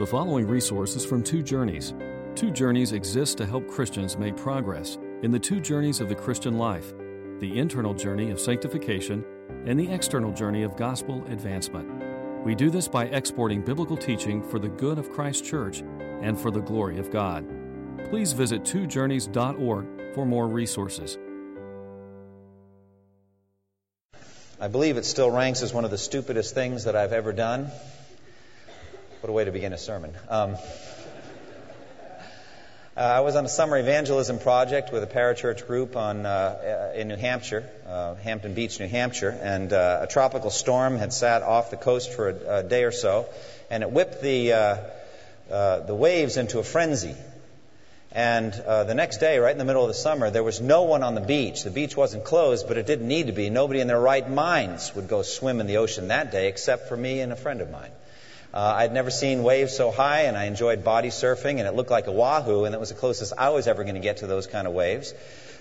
The following resources from Two Journeys. Two Journeys exists to help Christians make progress in the two journeys of the Christian life the internal journey of sanctification and the external journey of gospel advancement. We do this by exporting biblical teaching for the good of Christ's church and for the glory of God. Please visit twojourneys.org for more resources. I believe it still ranks as one of the stupidest things that I've ever done. What a way to begin a sermon. Um, uh, I was on a summer evangelism project with a parachurch group on, uh, in New Hampshire, uh, Hampton Beach, New Hampshire, and uh, a tropical storm had sat off the coast for a, a day or so, and it whipped the, uh, uh, the waves into a frenzy. And the next day, right in the middle of the summer, there was no one on the beach. The beach wasn't closed, but it didn't need to be. Nobody in their right minds would go swim in the ocean that day, except for me and a friend of mine. Uh, I'd never seen waves so high, and I enjoyed body surfing, and it looked like wahoo, and it was the closest I was ever going to get to those kind of waves.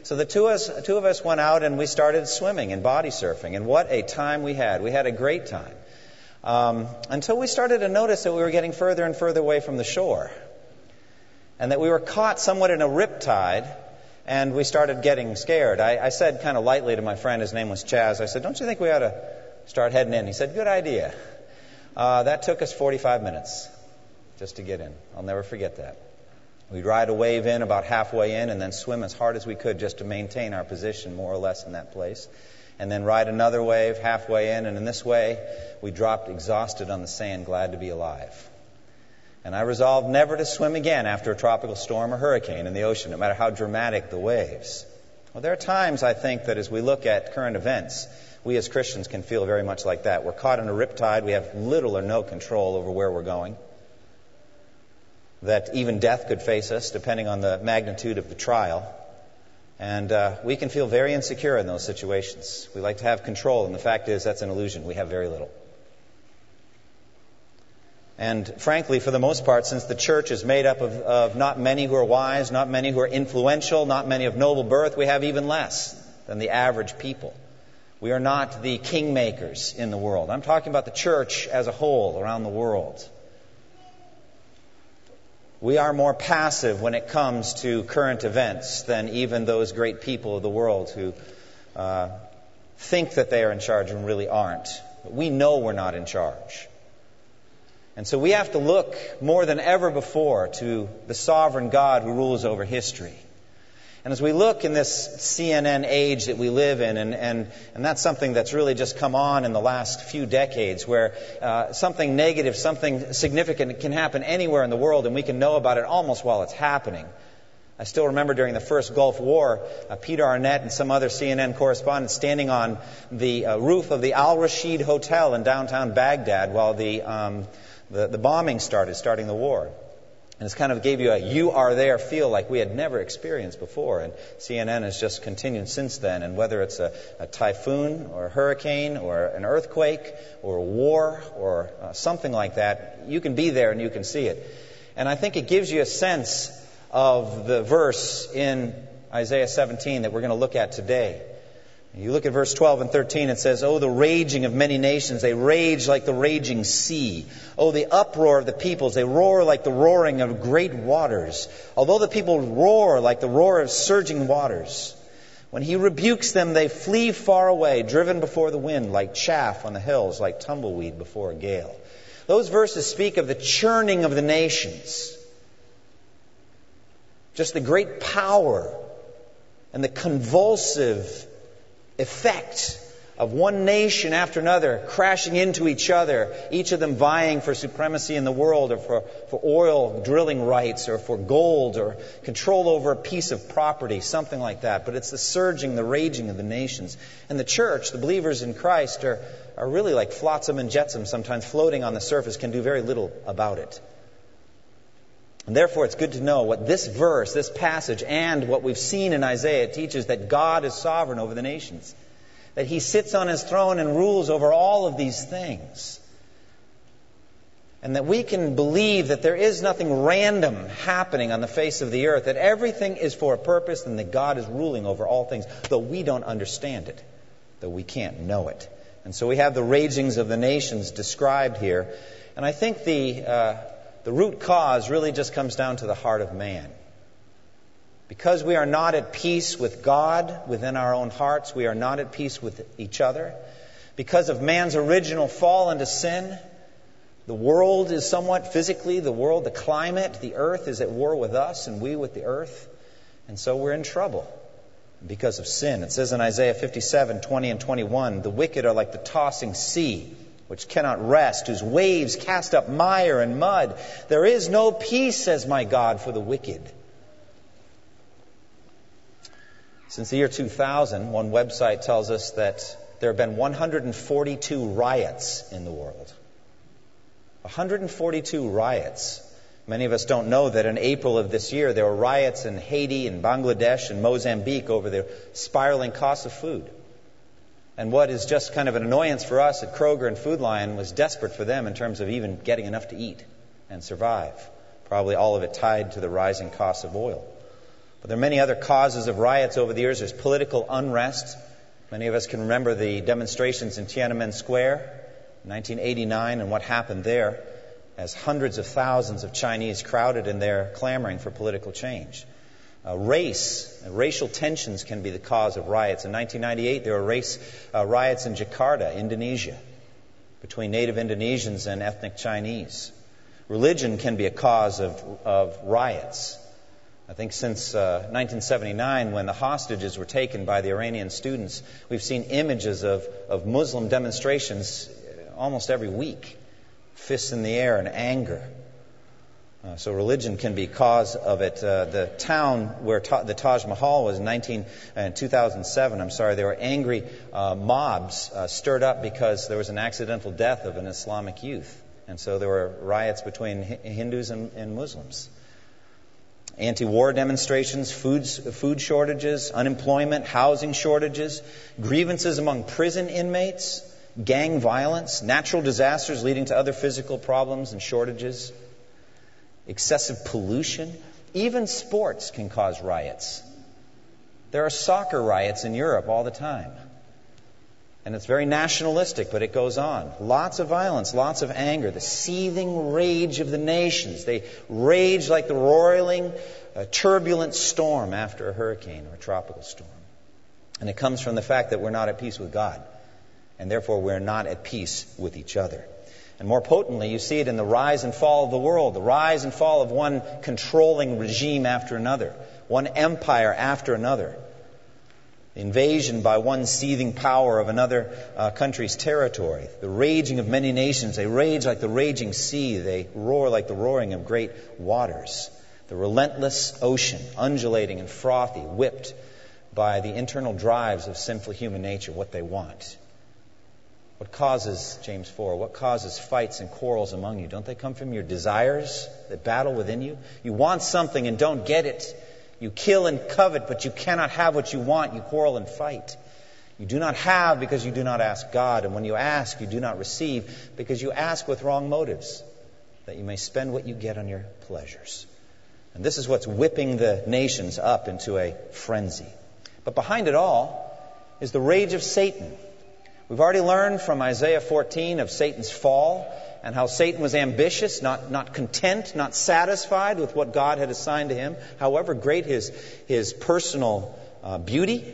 So the two of, us, two of us went out and we started swimming and body surfing, and what a time we had. We had a great time. Um, until we started to notice that we were getting further and further away from the shore, and that we were caught somewhat in a riptide, and we started getting scared. I, I said kind of lightly to my friend, his name was Chaz, I said, Don't you think we ought to start heading in? He said, Good idea. Uh, that took us 45 minutes just to get in. I'll never forget that. We'd ride a wave in about halfway in and then swim as hard as we could just to maintain our position more or less in that place. And then ride another wave halfway in, and in this way, we dropped exhausted on the sand, glad to be alive. And I resolved never to swim again after a tropical storm or hurricane in the ocean, no matter how dramatic the waves. Well, there are times, I think, that as we look at current events, we as Christians can feel very much like that. We're caught in a riptide. We have little or no control over where we're going. That even death could face us, depending on the magnitude of the trial. And uh, we can feel very insecure in those situations. We like to have control, and the fact is that's an illusion. We have very little. And frankly, for the most part, since the church is made up of, of, not many who are wise, not many who are influential, not many of noble birth, we have even less than the average people. We are not the kingmakers in the world. I'm talking about the church as a whole around the world. We are more passive when it comes to current events than even those great people of the world who uh, think that they are in charge and really aren't. But we know we're not in charge. And so we have to look more than ever before to the sovereign God who rules over history. And as we look in this CNN age that we live in, and, and, and that's something that's really just come on in the last few decades, where uh, something negative, something significant can happen anywhere in the world, and we can know about it almost while it's happening. I still remember during the first Gulf War, uh, Peter Arnett and some other CNN correspondents standing on the uh, roof of the Al Rashid Hotel in downtown Baghdad while the, um, the, the bombing started, starting the war. And it's kind of gave you a you are there feel like we had never experienced before. And CNN has just continued since then. And whether it's a, a typhoon or a hurricane or an earthquake or a war or uh, something like that, you can be there and you can see it. And I think it gives you a sense of the verse in Isaiah 17 that we're going to look at today. You look at verse 12 and 13, it says, Oh, the raging of many nations, they rage like the raging sea. Oh, the uproar of the peoples, they roar like the roaring of great waters. Although the people roar like the roar of surging waters, when he rebukes them, they flee far away, driven before the wind, like chaff on the hills, like tumbleweed before a gale. Those verses speak of the churning of the nations. Just the great power and the convulsive effect of one nation after another crashing into each other, each of them vying for supremacy in the world or for, for oil drilling rights or for gold or control over a piece of property, something like that. But it's the surging, the raging of the nations. And the church, the believers in Christ, are, are really like flotsam and jetsam, sometimes floating on the surface, can do very little about it. And therefore, it's good to know what this verse, this passage, and what we've seen in Isaiah teaches that God is sovereign over the nations, that He sits on His throne and rules over all of these things. And that we can believe that there is nothing random happening on the face of the earth, that everything is for a purpose, and that God is ruling over all things, though we don't understand it, though we can't know it. And so we have the ragings of the nations described here. And I think the. Uh, the root cause really just comes down to the heart of man. Because we are not at peace with God within our own hearts, we are not at peace with each other. Because of man's original fall into sin, the world is somewhat physically, the world, the climate, the earth is at war with us and we with the earth. And so we're in trouble because of sin. It says in Isaiah 57 20 and 21, the wicked are like the tossing sea, which cannot rest, whose waves cast up mire and mud. There is no peace, says my God, for the wicked. Since the year 2000, one website tells us that there have been 142 riots in the world. 142 riots. Many of us don't know that in April of this year there were riots in Haiti and Bangladesh and Mozambique over the spiraling cost of food. And what is just kind of an annoyance for us at Kroger and Food Lion was desperate for them in terms of even getting enough to eat and survive. Probably all of it tied to the rising cost of oil. But there are many other causes of riots over the years. There's political unrest. Many of us can remember the demonstrations in Tiananmen Square in 1989 and what happened there as hundreds of thousands of Chinese crowded in there clamoring for political change. Uh, race, uh, racial tensions can be the cause of riots. In 1998, there were race uh, riots in Jakarta, Indonesia, between native Indonesians and ethnic Chinese. Religion can be a cause of, of riots. I think since uh, 1979, when the hostages were taken by the Iranian students, we've seen images of, of Muslim demonstrations almost every week. Fists in the air and anger. Uh, so religion can be cause of it. Uh, the town where ta- the Taj Mahal was in 19, uh, 2007, I'm sorry, there were angry uh, mobs uh, stirred up because there was an accidental death of an Islamic youth. And so there were riots between Hindus and, and Muslims. Anti war demonstrations, foods, food shortages, unemployment, housing shortages, grievances among prison inmates, gang violence, natural disasters leading to other physical problems and shortages, excessive pollution, even sports can cause riots. There are soccer riots in Europe all the time. And it's very nationalistic, but it goes on. Lots of violence, lots of anger, the seething rage of the nations. They rage like the roiling, uh, turbulent storm after a hurricane or a tropical storm. And it comes from the fact that we're not at peace with God and therefore we're not at peace with each other. And more potently, you see it in the rise and fall of the world, the rise and fall of one controlling regime after another, one empire after another. The invasion by one seething power of another uh, country's territory, the raging of many nations. They rage like the raging sea, they roar like the roaring of great waters. The relentless ocean, undulating and frothy, whipped by the internal drives of sinful human nature, what they want. What causes, James 4, what causes fights and quarrels among you? Don't they come from your desires that battle within you? You want something and don't get it. You kill and covet, but you cannot have what you want. You quarrel and fight. You do not have because you do not ask God. And when you ask, you do not receive because you ask with wrong motives, that you may spend what you get on your pleasures. And this is what's whipping the nations up into a frenzy. But behind it all is the rage of Satan We've already learned from Isaiah 14 of Satan's fall and how Satan was ambitious, not, not content, not satisfied with what God had assigned to him. However great his, his personal uh, beauty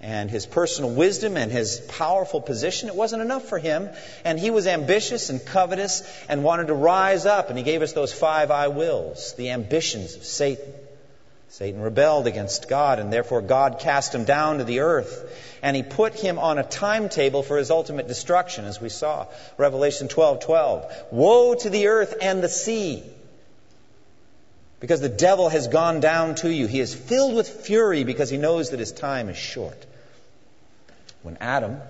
and his personal wisdom and his powerful position, it wasn't enough for him. And he was ambitious and covetous and wanted to rise up. And he gave us those five I wills, the ambitions of Satan. Satan rebelled against God, and therefore God cast him down to the earth. And he put him on a timetable for his ultimate destruction, as we saw. Revelation 12 12. Woe to the earth and the sea! Because the devil has gone down to you. He is filled with fury because he knows that his time is short. When Adam,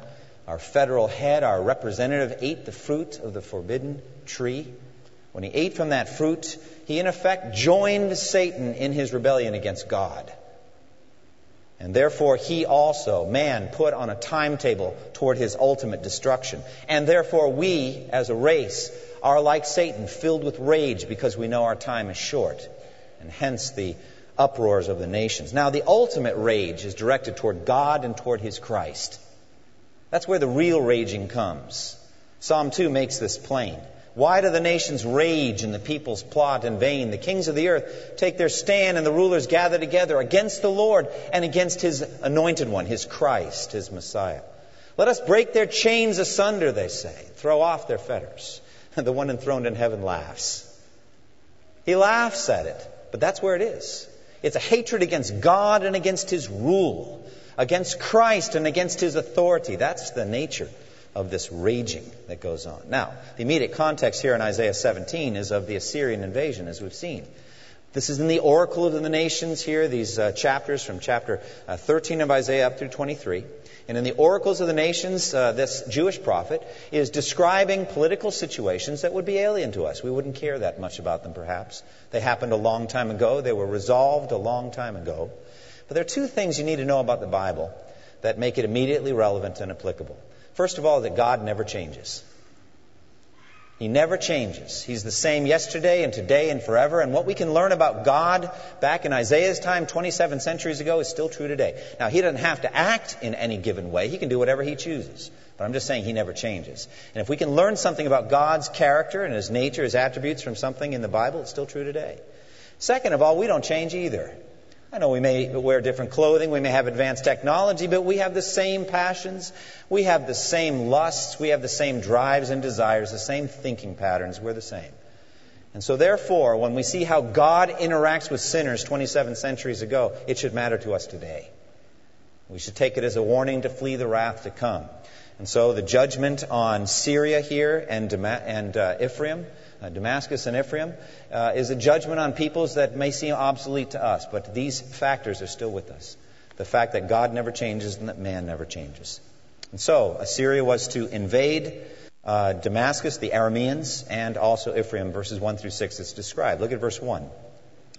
our federal head, our representative, ate the fruit of the forbidden tree, when he ate from that fruit, he in effect joined Satan in his rebellion against God. And therefore, he also, man, put on a timetable toward his ultimate destruction. And therefore, we, as a race, are like Satan, filled with rage because we know our time is short. And hence the uproars of the nations. Now, the ultimate rage is directed toward God and toward his Christ. That's where the real raging comes. Psalm 2 makes this plain. Why do the nations rage and the peoples plot in vain? The kings of the earth take their stand and the rulers gather together against the Lord and against his anointed one, his Christ, his Messiah. Let us break their chains asunder, they say, throw off their fetters. the one enthroned in heaven laughs. He laughs at it, but that's where it is. It's a hatred against God and against his rule, against Christ and against his authority. That's the nature of this raging that goes on. Now, the immediate context here in Isaiah 17 is of the Assyrian invasion, as we've seen. This is in the Oracle of the Nations here, these uh, chapters from chapter uh, 13 of Isaiah up through 23. And in the Oracles of the Nations, uh, this Jewish prophet is describing political situations that would be alien to us. We wouldn't care that much about them, perhaps. They happened a long time ago, they were resolved a long time ago. But there are two things you need to know about the Bible that make it immediately relevant and applicable. First of all, that God never changes. He never changes. He's the same yesterday and today and forever. And what we can learn about God back in Isaiah's time, 27 centuries ago, is still true today. Now, he doesn't have to act in any given way. He can do whatever he chooses. But I'm just saying he never changes. And if we can learn something about God's character and his nature, his attributes from something in the Bible, it's still true today. Second of all, we don't change either. I know we may wear different clothing, we may have advanced technology, but we have the same passions, we have the same lusts, we have the same drives and desires, the same thinking patterns. We're the same. And so, therefore, when we see how God interacts with sinners 27 centuries ago, it should matter to us today. We should take it as a warning to flee the wrath to come. And so, the judgment on Syria here and, and uh, Ephraim uh, Damascus and Ephraim, uh, is a judgment on peoples that may seem obsolete to us, but these factors are still with us. The fact that God never changes and that man never changes. And so, Assyria was to invade uh, Damascus, the Arameans, and also Ephraim, verses 1 through 6 it's described. Look at verse 1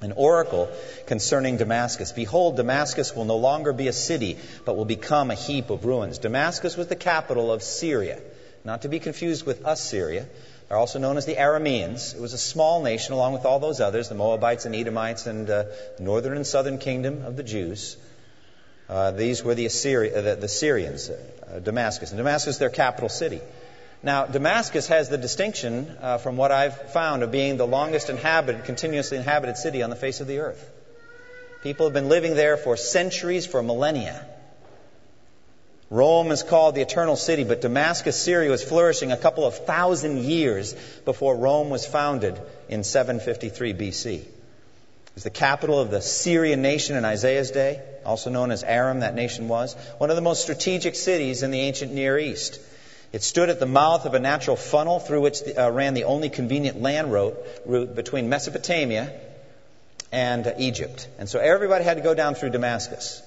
an oracle concerning Damascus. Behold, Damascus will no longer be a city, but will become a heap of ruins. Damascus was the capital of Syria, not to be confused with Assyria. They're also known as the Arameans. It was a small nation along with all those others, the Moabites and Edomites and uh, northern and southern kingdom of the Jews. Uh, these were the, Assyri- uh, the, the Syrians, uh, Damascus. And Damascus is their capital city. Now, Damascus has the distinction, uh, from what I've found, of being the longest inhabited, continuously inhabited city on the face of the earth. People have been living there for centuries, for millennia. Rome is called the eternal city, but Damascus, Syria was flourishing a couple of thousand years before Rome was founded in 753 BC. It was the capital of the Syrian nation in Isaiah's day, also known as Aram, that nation was, one of the most strategic cities in the ancient Near East. It stood at the mouth of a natural funnel through which uh, ran the only convenient land route, route between Mesopotamia and uh, Egypt. And so everybody had to go down through Damascus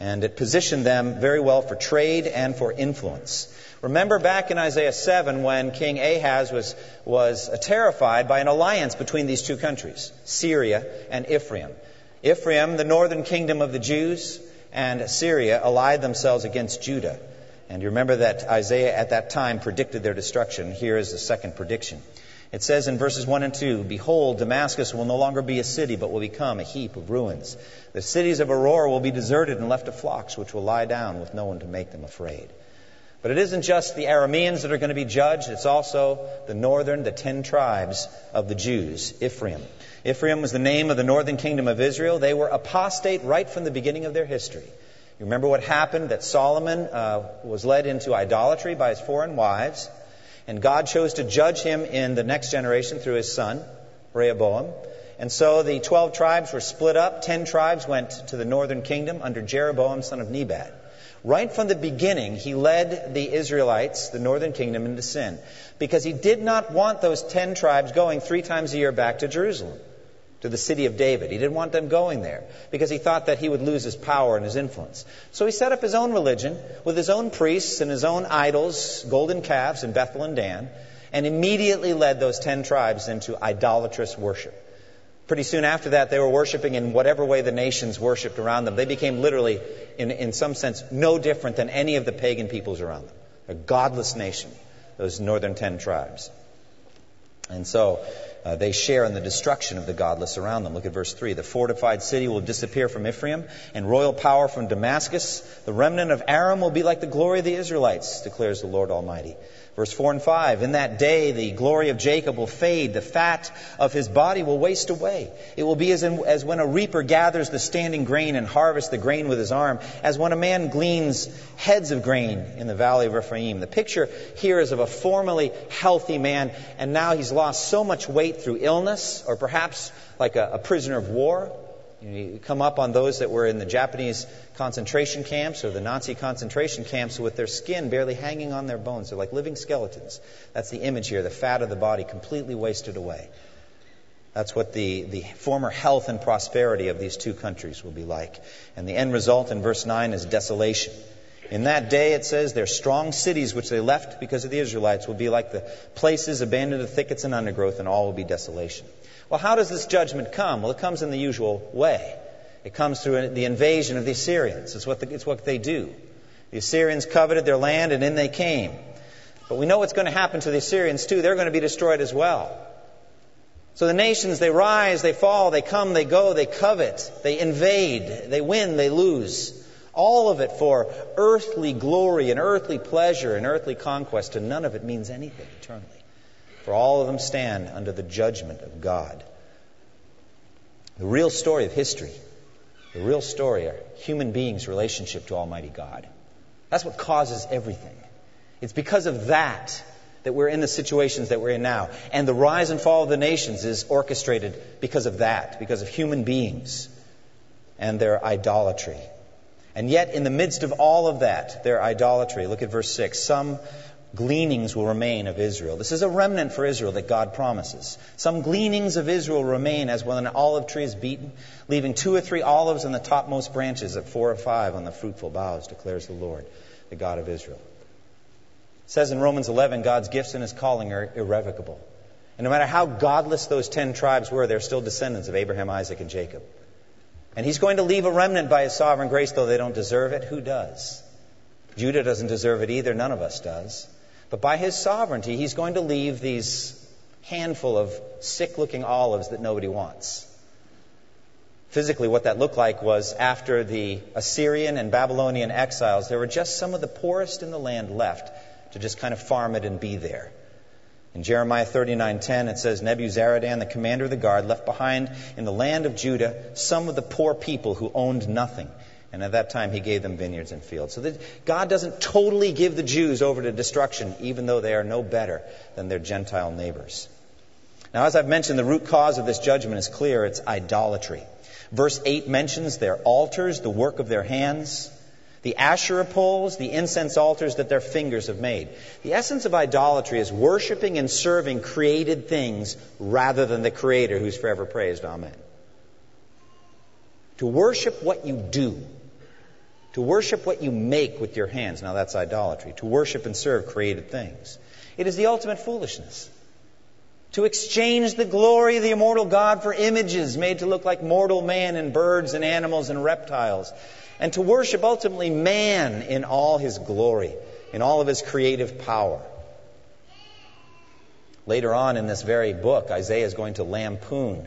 and it positioned them very well for trade and for influence. Remember back in Isaiah 7 when King Ahaz was, was terrified by an alliance between these two countries, Syria and Ephraim. Ephraim, the northern kingdom of the Jews, and Syria allied themselves against Judah. And you remember that Isaiah at that time predicted their destruction. Here is the second prediction. It says in verses 1 and 2 Behold, Damascus will no longer be a city, but will become a heap of ruins. The cities of Aroer will be deserted and left to flocks, which will lie down with no one to make them afraid. But it isn't just the Arameans that are going to be judged, it's also the northern, the ten tribes of the Jews, Ephraim. Ephraim was the name of the northern kingdom of Israel. They were apostate right from the beginning of their history. You remember what happened? That Solomon uh, was led into idolatry by his foreign wives. And God chose to judge him in the next generation through his son, Rehoboam. And so the 12 tribes were split up. Ten tribes went to the northern kingdom under Jeroboam, son of Nebat. Right from the beginning, he led the Israelites, the northern kingdom, into sin because he did not want those ten tribes going three times a year back to Jerusalem to the city of David. He didn't want them going there because he thought that he would lose his power and his influence. So he set up his own religion with his own priests and his own idols, golden calves in Bethel and Dan, and immediately led those ten tribes into idolatrous worship. Pretty soon after that, they were worshiping in whatever way the nations worshiped around them. They became literally, in, in some sense, no different than any of the pagan peoples around them. A godless nation, those northern ten tribes. And so, uh, they share in the destruction of the godless around them. Look at verse 3. The fortified city will disappear from Ephraim, and royal power from Damascus. The remnant of Aram will be like the glory of the Israelites, declares the Lord Almighty. Verse 4 and 5 In that day the glory of Jacob will fade, the fat of his body will waste away. It will be as, in, as when a reaper gathers the standing grain and harvests the grain with his arm, as when a man gleans heads of grain in the valley of Rephaim. The picture here is of a formerly healthy man, and now he's lost so much weight through illness, or perhaps like a, a prisoner of war. You come up on those that were in the Japanese concentration camps or the Nazi concentration camps with their skin barely hanging on their bones. They're like living skeletons. That's the image here, the fat of the body completely wasted away. That's what the, the former health and prosperity of these two countries will be like. And the end result in verse 9 is desolation. In that day, it says, their strong cities which they left because of the Israelites will be like the places abandoned to thickets and undergrowth, and all will be desolation. Well, how does this judgment come? Well, it comes in the usual way. It comes through the invasion of the Assyrians. It's what, the, it's what they do. The Assyrians coveted their land, and in they came. But we know what's going to happen to the Assyrians, too. They're going to be destroyed as well. So the nations, they rise, they fall, they come, they go, they covet, they invade, they win, they lose. All of it for earthly glory and earthly pleasure and earthly conquest, and none of it means anything eternally for all of them stand under the judgment of God. The real story of history, the real story are human beings' relationship to Almighty God. That's what causes everything. It's because of that that we're in the situations that we're in now. And the rise and fall of the nations is orchestrated because of that, because of human beings and their idolatry. And yet, in the midst of all of that, their idolatry, look at verse 6. Some gleanings will remain of Israel. This is a remnant for Israel that God promises. Some gleanings of Israel remain as when an olive tree is beaten, leaving two or three olives on the topmost branches, at four or five on the fruitful boughs, declares the Lord, the God of Israel. It says in Romans 11, God's gifts and his calling are irrevocable. And no matter how godless those ten tribes were, they're still descendants of Abraham, Isaac, and Jacob. And he's going to leave a remnant by his sovereign grace, though they don't deserve it. Who does? Judah doesn't deserve it either. None of us does. But by his sovereignty, he's going to leave these handful of sick looking olives that nobody wants. Physically, what that looked like was after the Assyrian and Babylonian exiles, there were just some of the poorest in the land left to just kind of farm it and be there. In Jeremiah 39:10 it says Nebuzaradan the commander of the guard left behind in the land of Judah some of the poor people who owned nothing and at that time, he gave them vineyards and fields. So that God doesn't totally give the Jews over to destruction, even though they are no better than their Gentile neighbors. Now, as I've mentioned, the root cause of this judgment is clear it's idolatry. Verse 8 mentions their altars, the work of their hands, the Asherah poles, the incense altars that their fingers have made. The essence of idolatry is worshiping and serving created things rather than the Creator who's forever praised. Amen. To worship what you do to worship what you make with your hands. Now that's idolatry. To worship and serve created things. It is the ultimate foolishness. To exchange the glory of the immortal God for images made to look like mortal man and birds and animals and reptiles. And to worship ultimately man in all his glory, in all of his creative power. Later on in this very book, Isaiah is going to lampoon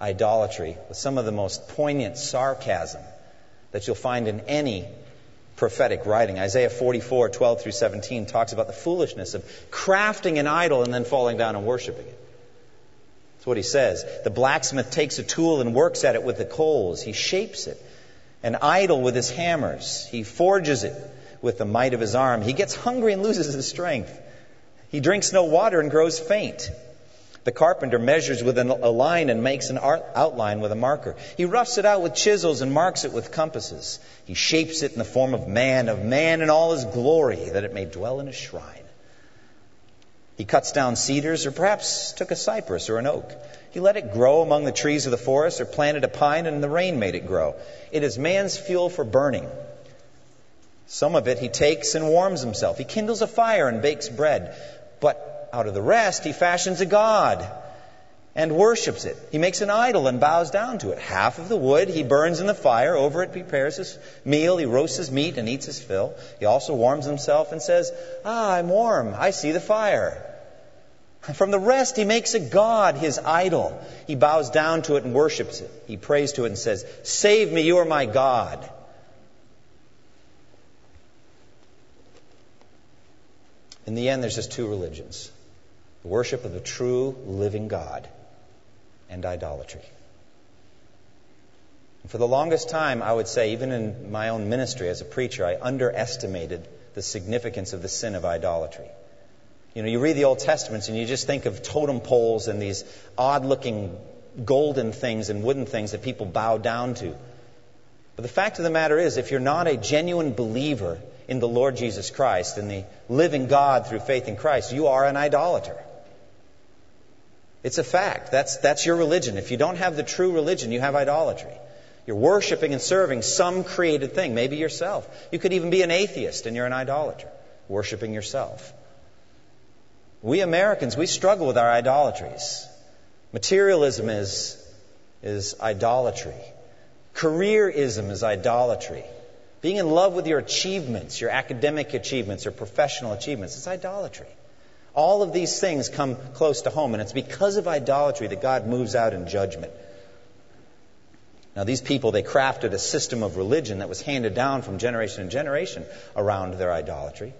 idolatry with some of the most poignant sarcasm that you'll find in any prophetic writing. Isaiah 44, 12 through 17 talks about the foolishness of crafting an idol and then falling down and worshiping it. That's what he says. The blacksmith takes a tool and works at it with the coals. He shapes it. An idol with his hammers. He forges it with the might of his arm. He gets hungry and loses his strength. He drinks no water and grows faint. The carpenter measures with a line and makes an outline with a marker. He roughs it out with chisels and marks it with compasses. He shapes it in the form of man, of man in all his glory, that it may dwell in a shrine. He cuts down cedars, or perhaps took a cypress or an oak. He let it grow among the trees of the forest, or planted a pine, and the rain made it grow. It is man's fuel for burning. Some of it he takes and warms himself. He kindles a fire and bakes bread. But out of the rest, he fashions a god and worships it. He makes an idol and bows down to it. Half of the wood he burns in the fire. Over it prepares his meal. He roasts his meat and eats his fill. He also warms himself and says, Ah, I'm warm. I see the fire. From the rest, he makes a god, his idol. He bows down to it and worships it. He prays to it and says, Save me, you are my God. In the end, there's just two religions the worship of the true living God and idolatry. And for the longest time, I would say, even in my own ministry as a preacher, I underestimated the significance of the sin of idolatry. You know, you read the Old Testaments and you just think of totem poles and these odd looking golden things and wooden things that people bow down to. But the fact of the matter is, if you're not a genuine believer in the Lord Jesus Christ, and the living God through faith in Christ, you are an idolater. It's a fact. That's, that's your religion. If you don't have the true religion, you have idolatry. You're worshiping and serving some created thing, maybe yourself. You could even be an atheist and you're an idolater, worshiping yourself. We Americans, we struggle with our idolatries. Materialism is, is idolatry. Careerism is idolatry. Being in love with your achievements, your academic achievements, or professional achievements, it's idolatry. All of these things come close to home, and it's because of idolatry that God moves out in judgment. Now, these people, they crafted a system of religion that was handed down from generation to generation around their idolatry.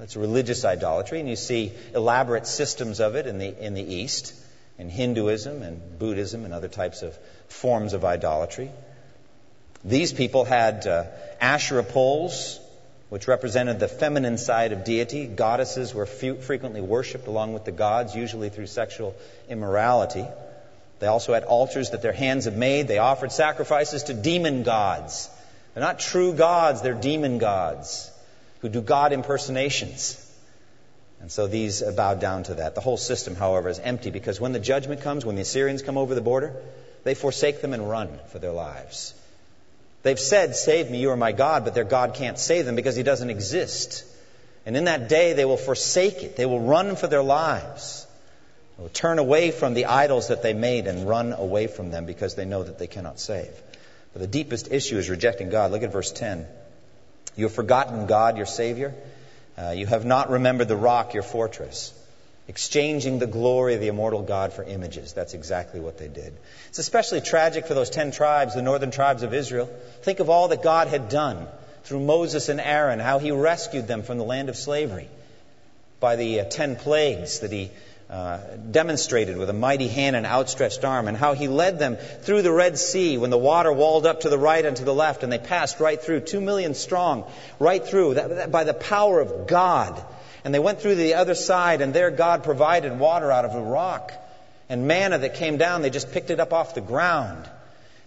It's religious idolatry, and you see elaborate systems of it in the, in the East, in Hinduism and Buddhism and other types of forms of idolatry. These people had uh, Asherah poles, which represented the feminine side of deity. Goddesses were frequently worshipped along with the gods, usually through sexual immorality. They also had altars that their hands had made. They offered sacrifices to demon gods. They're not true gods, they're demon gods who do God impersonations. And so these bowed down to that. The whole system, however, is empty because when the judgment comes, when the Assyrians come over the border, they forsake them and run for their lives. They've said, Save me, you are my God, but their God can't save them because he doesn't exist. And in that day, they will forsake it. They will run for their lives. They will turn away from the idols that they made and run away from them because they know that they cannot save. But the deepest issue is rejecting God. Look at verse 10. You have forgotten God, your Savior. Uh, you have not remembered the rock, your fortress. Exchanging the glory of the immortal God for images. That's exactly what they did. It's especially tragic for those ten tribes, the northern tribes of Israel. Think of all that God had done through Moses and Aaron, how he rescued them from the land of slavery by the uh, ten plagues that he uh, demonstrated with a mighty hand and outstretched arm, and how he led them through the Red Sea when the water walled up to the right and to the left, and they passed right through, two million strong, right through, that, that, by the power of God. And they went through the other side, and there God provided water out of a rock. And manna that came down, they just picked it up off the ground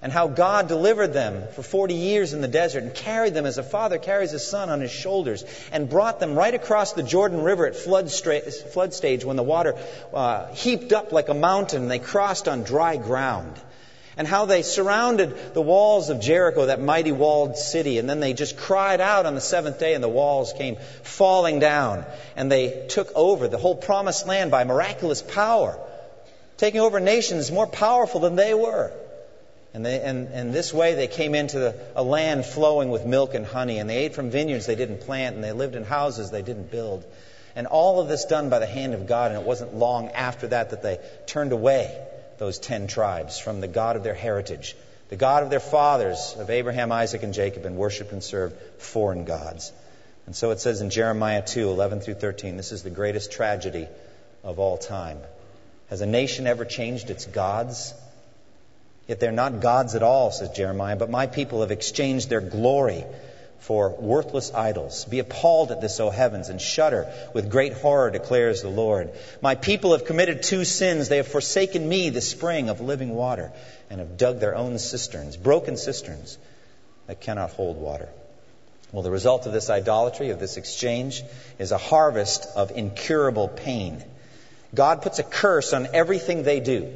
and how God delivered them for 40 years in the desert and carried them as a father carries his son on his shoulders and brought them right across the Jordan River at flood, stra- flood stage when the water uh, heaped up like a mountain and they crossed on dry ground. And how they surrounded the walls of Jericho, that mighty walled city, and then they just cried out on the seventh day, and the walls came falling down, and they took over the whole promised land by miraculous power, taking over nations more powerful than they were. And, they, and, and this way they came into the, a land flowing with milk and honey, and they ate from vineyards they didn't plant, and they lived in houses they didn't build. And all of this done by the hand of God, and it wasn't long after that that they turned away, those ten tribes, from the God of their heritage, the God of their fathers, of Abraham, Isaac, and Jacob, and worshiped and served foreign gods. And so it says in Jeremiah 2 11 through 13, this is the greatest tragedy of all time. Has a nation ever changed its gods? Yet they're not gods at all, says Jeremiah, but my people have exchanged their glory for worthless idols. Be appalled at this, O heavens, and shudder with great horror, declares the Lord. My people have committed two sins. They have forsaken me, the spring of living water, and have dug their own cisterns, broken cisterns that cannot hold water. Well, the result of this idolatry, of this exchange, is a harvest of incurable pain. God puts a curse on everything they do.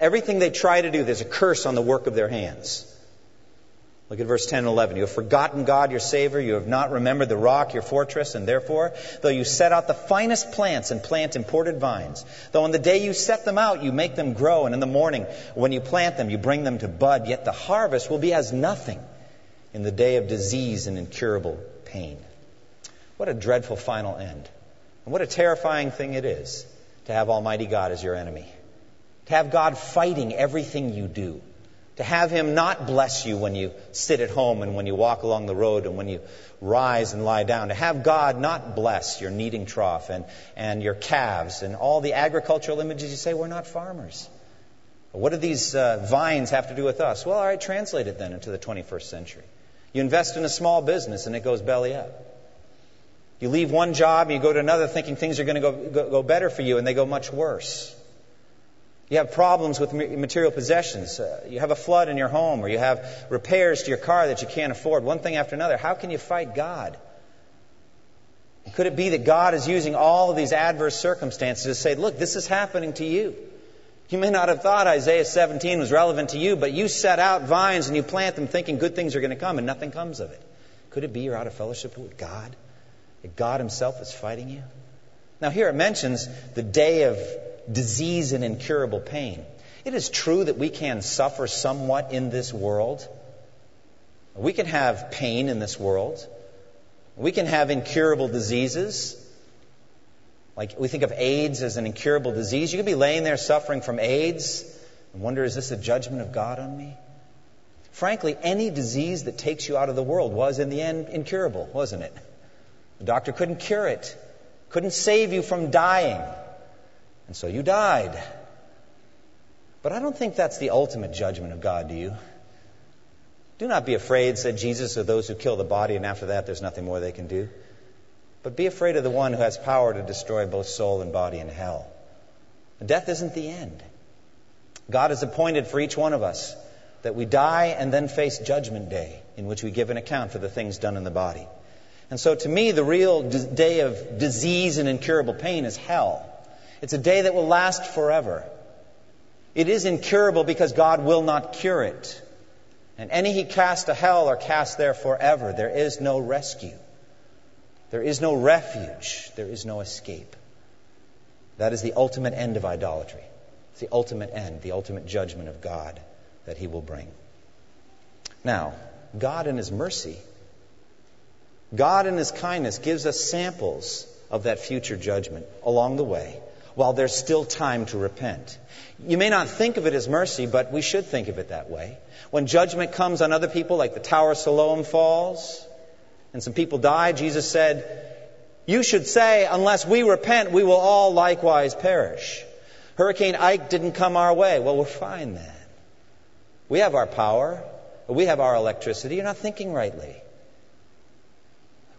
Everything they try to do, there's a curse on the work of their hands. Look at verse 10 and 11. You have forgotten God, your Savior. You have not remembered the rock, your fortress. And therefore, though you set out the finest plants and plant imported vines, though on the day you set them out, you make them grow, and in the morning, when you plant them, you bring them to bud, yet the harvest will be as nothing in the day of disease and incurable pain. What a dreadful final end. And what a terrifying thing it is to have Almighty God as your enemy to have God fighting everything you do, To have Him not bless you when you sit at home and when you walk along the road and when you rise and lie down. To have God not bless your kneading trough and, and your calves and all the agricultural images you say, we're not farmers. What do these uh, vines have to do with us? Well, all right, translate it then into the 21st century. You invest in a small business and it goes belly up. You leave one job and you go to another thinking things are going to go, go, go better for you and they go much worse. You have problems with material possessions. Uh, you have a flood in your home, or you have repairs to your car that you can't afford, one thing after another. How can you fight God? Could it be that God is using all of these adverse circumstances to say, look, this is happening to you? You may not have thought Isaiah 17 was relevant to you, but you set out vines and you plant them thinking good things are going to come and nothing comes of it. Could it be you're out of fellowship with God? That God Himself is fighting you? Now, here it mentions the day of disease and incurable pain. It is true that we can suffer somewhat in this world. We can have pain in this world. We can have incurable diseases. Like we think of AIDS as an incurable disease. You could be laying there suffering from AIDS and wonder, is this a judgment of God on me? Frankly, any disease that takes you out of the world was in the end incurable, wasn't it? The doctor couldn't cure it, couldn't save you from dying. And so you died. But I don't think that's the ultimate judgment of God, do you? Do not be afraid, said Jesus, of those who kill the body, and after that there's nothing more they can do. But be afraid of the one who has power to destroy both soul and body in hell. Death isn't the end. God has appointed for each one of us that we die and then face Judgment Day, in which we give an account for the things done in the body. And so, to me, the real day of disease and incurable pain is hell. It's a day that will last forever. It is incurable because God will not cure it. And any he cast to hell are cast there forever. There is no rescue. There is no refuge. There is no escape. That is the ultimate end of idolatry. It's the ultimate end, the ultimate judgment of God that he will bring. Now, God in his mercy, God in his kindness gives us samples of that future judgment along the way while there's still time to repent. You may not think of it as mercy, but we should think of it that way. When judgment comes on other people, like the Tower of Siloam falls, and some people die, Jesus said, You should say, unless we repent, we will all likewise perish. Hurricane Ike didn't come our way. Well, we're fine then. We have our power. We have our electricity. You're not thinking rightly.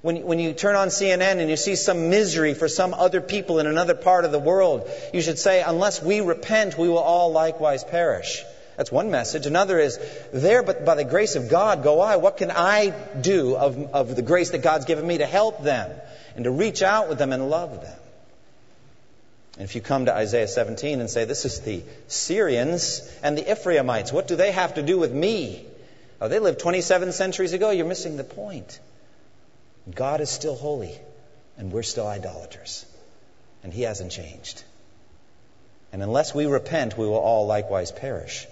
When, when you turn on CNN and you see some misery for some other people in another part of the world, you should say, unless we repent, we will all likewise perish. That's one message. Another is, there but by the grace of God go I. What can I do of, of the grace that God's given me to help them and to reach out with them and love them? And if you come to Isaiah 17 and say, this is the Syrians and the Ephraimites, what do they have to do with me? Oh, they lived 27 centuries ago. You're missing the point. God is still holy, and we're still idolaters. And He hasn't changed. And unless we repent, we will all likewise perish.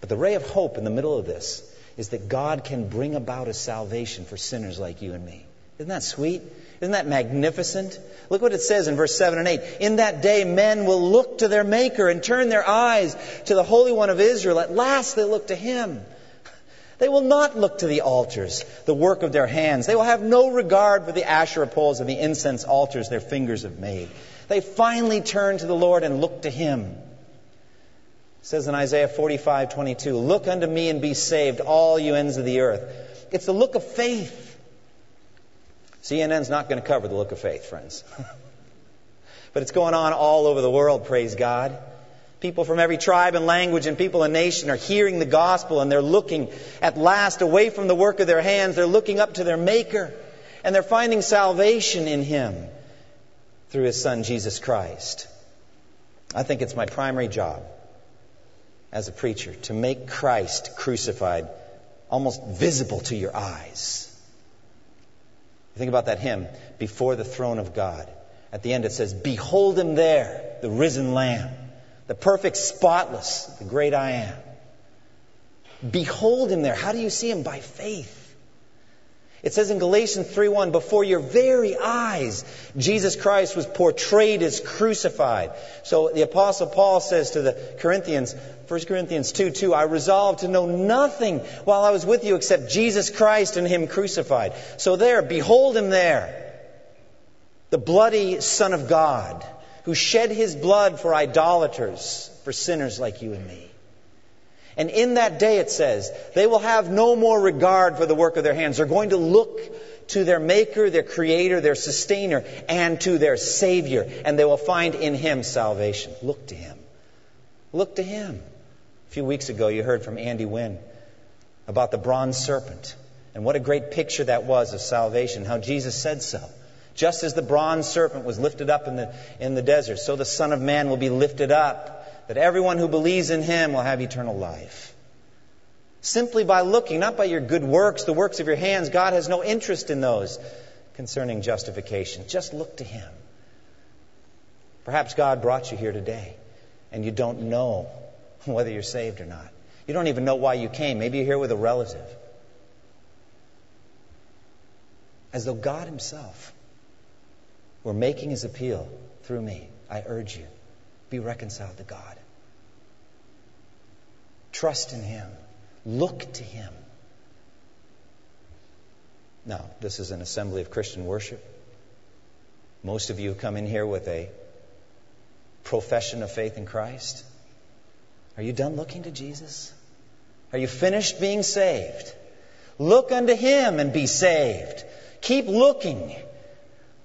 But the ray of hope in the middle of this is that God can bring about a salvation for sinners like you and me. Isn't that sweet? Isn't that magnificent? Look what it says in verse 7 and 8. In that day, men will look to their Maker and turn their eyes to the Holy One of Israel. At last, they look to Him. They will not look to the altars, the work of their hands. They will have no regard for the Asherah poles and the incense altars their fingers have made. They finally turn to the Lord and look to Him. It says in Isaiah 45, 22, Look unto me and be saved, all you ends of the earth. It's the look of faith. CNN's not going to cover the look of faith, friends. but it's going on all over the world, praise God. People from every tribe and language and people and nation are hearing the gospel and they're looking at last away from the work of their hands. They're looking up to their Maker and they're finding salvation in Him through His Son, Jesus Christ. I think it's my primary job as a preacher to make Christ crucified almost visible to your eyes. Think about that hymn, Before the Throne of God. At the end it says, Behold Him there, the risen Lamb the perfect, spotless, the great I am. Behold him there. How do you see him? By faith. It says in Galatians 3:1, before your very eyes, Jesus Christ was portrayed as crucified. So the apostle Paul says to the Corinthians, 1 Corinthians 2, 2, I resolved to know nothing while I was with you except Jesus Christ and Him crucified. So there, behold Him there. The bloody Son of God, who shed His blood for idolaters, for sinners like you and me. And in that day, it says, they will have no more regard for the work of their hands. They're going to look to their Maker, their Creator, their Sustainer, and to their Savior, and they will find in Him salvation. Look to Him. Look to Him. A few weeks ago, you heard from Andy Wynn about the bronze serpent, and what a great picture that was of salvation, how Jesus said so. Just as the bronze serpent was lifted up in the, in the desert, so the Son of Man will be lifted up that everyone who believes in him will have eternal life. Simply by looking, not by your good works, the works of your hands, God has no interest in those concerning justification. Just look to him. Perhaps God brought you here today and you don't know whether you're saved or not. You don't even know why you came. Maybe you're here with a relative. As though God Himself were making His appeal through me, I urge you, be reconciled to God. Trust in Him. Look to Him. Now, this is an assembly of Christian worship. Most of you come in here with a profession of faith in Christ. Are you done looking to Jesus? Are you finished being saved? Look unto Him and be saved. Keep looking.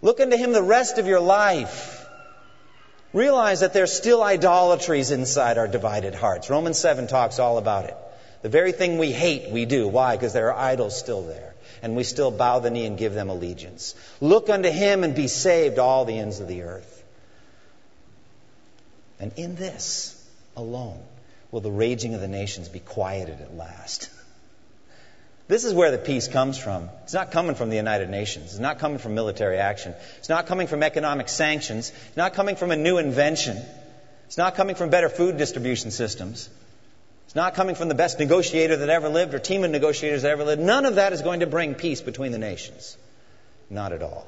Look unto Him the rest of your life. Realize that there's still idolatries inside our divided hearts. Romans 7 talks all about it. The very thing we hate, we do. Why? Because there are idols still there. And we still bow the knee and give them allegiance. Look unto him and be saved, all the ends of the earth. And in this alone will the raging of the nations be quieted at last. This is where the peace comes from. It's not coming from the United Nations. It's not coming from military action. It's not coming from economic sanctions. It's not coming from a new invention. It's not coming from better food distribution systems. It's not coming from the best negotiator that ever lived or team of negotiators that ever lived. None of that is going to bring peace between the nations. Not at all.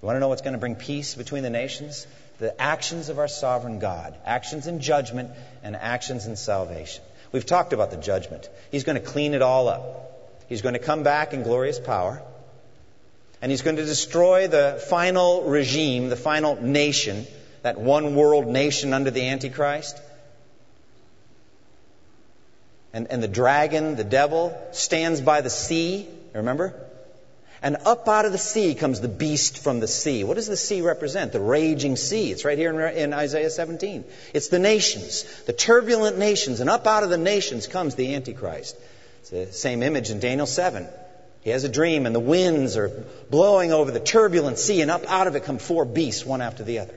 You want to know what's going to bring peace between the nations? The actions of our sovereign God. Actions in judgment and actions in salvation. We've talked about the judgment. He's going to clean it all up. He's going to come back in glorious power. And he's going to destroy the final regime, the final nation, that one world nation under the Antichrist. And, and the dragon, the devil, stands by the sea. Remember? And up out of the sea comes the beast from the sea. What does the sea represent? The raging sea. It's right here in, in, Isaiah 17. It's the nations, the turbulent nations. And up out of the nations comes the Antichrist. It's the same image in Daniel 7. He has a dream, and the winds are blowing over the turbulent sea, and up out of it come four beasts, one after the other.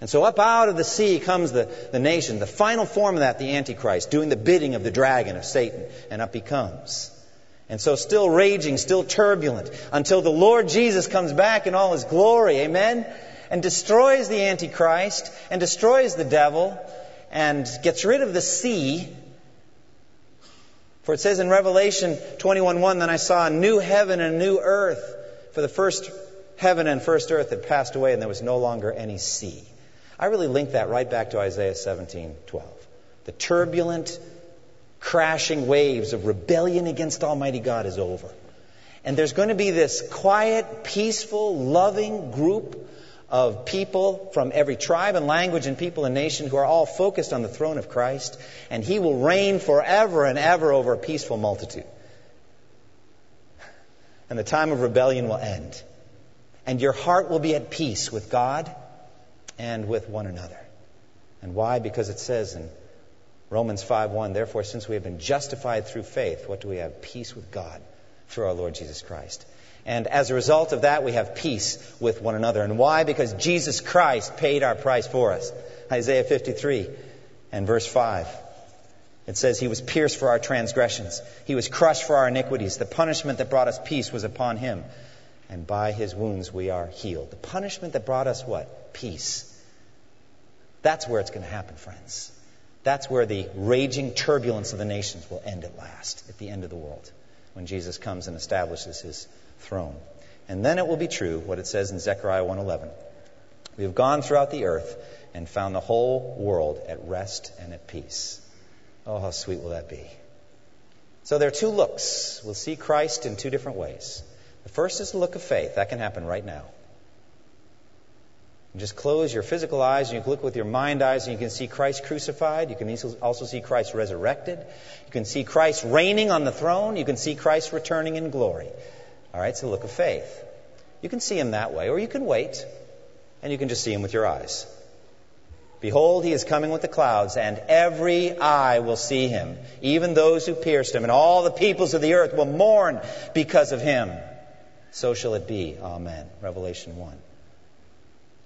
And so up out of the sea comes the, the nation, the final form of that, the Antichrist, doing the bidding of the dragon, of Satan, and up he comes. And so still raging, still turbulent, until the Lord Jesus comes back in all his glory, amen? And destroys the Antichrist, and destroys the devil, and gets rid of the sea, for it says in Revelation 21:1, Then I saw a new heaven and a new earth, for the first heaven and first earth had passed away, and there was no longer any sea. I really link that right back to Isaiah 17:12. The turbulent, crashing waves of rebellion against Almighty God is over. And there's going to be this quiet, peaceful, loving group of people from every tribe and language and people and nation who are all focused on the throne of Christ, and he will reign forever and ever over a peaceful multitude. And the time of rebellion will end. And your heart will be at peace with God and with one another. And why? Because it says in Romans 5:1, therefore since we have been justified through faith, what do we have? Peace with God through our Lord Jesus Christ. And as a result of that, we have peace with one another. And why? Because Jesus Christ paid our price for us. Isaiah 53 and verse 5. It says, He was pierced for our transgressions, He was crushed for our iniquities. The punishment that brought us peace was upon Him. And by His wounds we are healed. The punishment that brought us what? Peace. That's where it's going to happen, friends. That's where the raging turbulence of the nations will end at last, at the end of the world. when Jesus comes and establishes his throne. And then it will be true what it says in Zechariah 1:11. We have gone throughout the earth and found the whole world at rest and at peace. Oh, how sweet will that be? So there are two looks. We'll see Christ in two different ways. The first is the look of faith. That can happen right now. You just close your physical eyes and you can look with your mind eyes and you can see Christ crucified. You can also see Christ resurrected. You can see Christ reigning on the throne. You can see Christ returning in glory. All right, it's the look of faith. You can see him that way, or you can wait and you can just see him with your eyes. Behold, he is coming with the clouds, and every eye will see him, even those who pierced him, and all the peoples of the earth will mourn because of him. So shall it be. Amen. Revelation 1.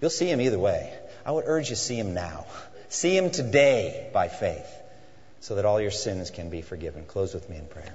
You'll see him either way. I would urge you to see him now. See him today by faith so that all your sins can be forgiven. Close with me in prayer.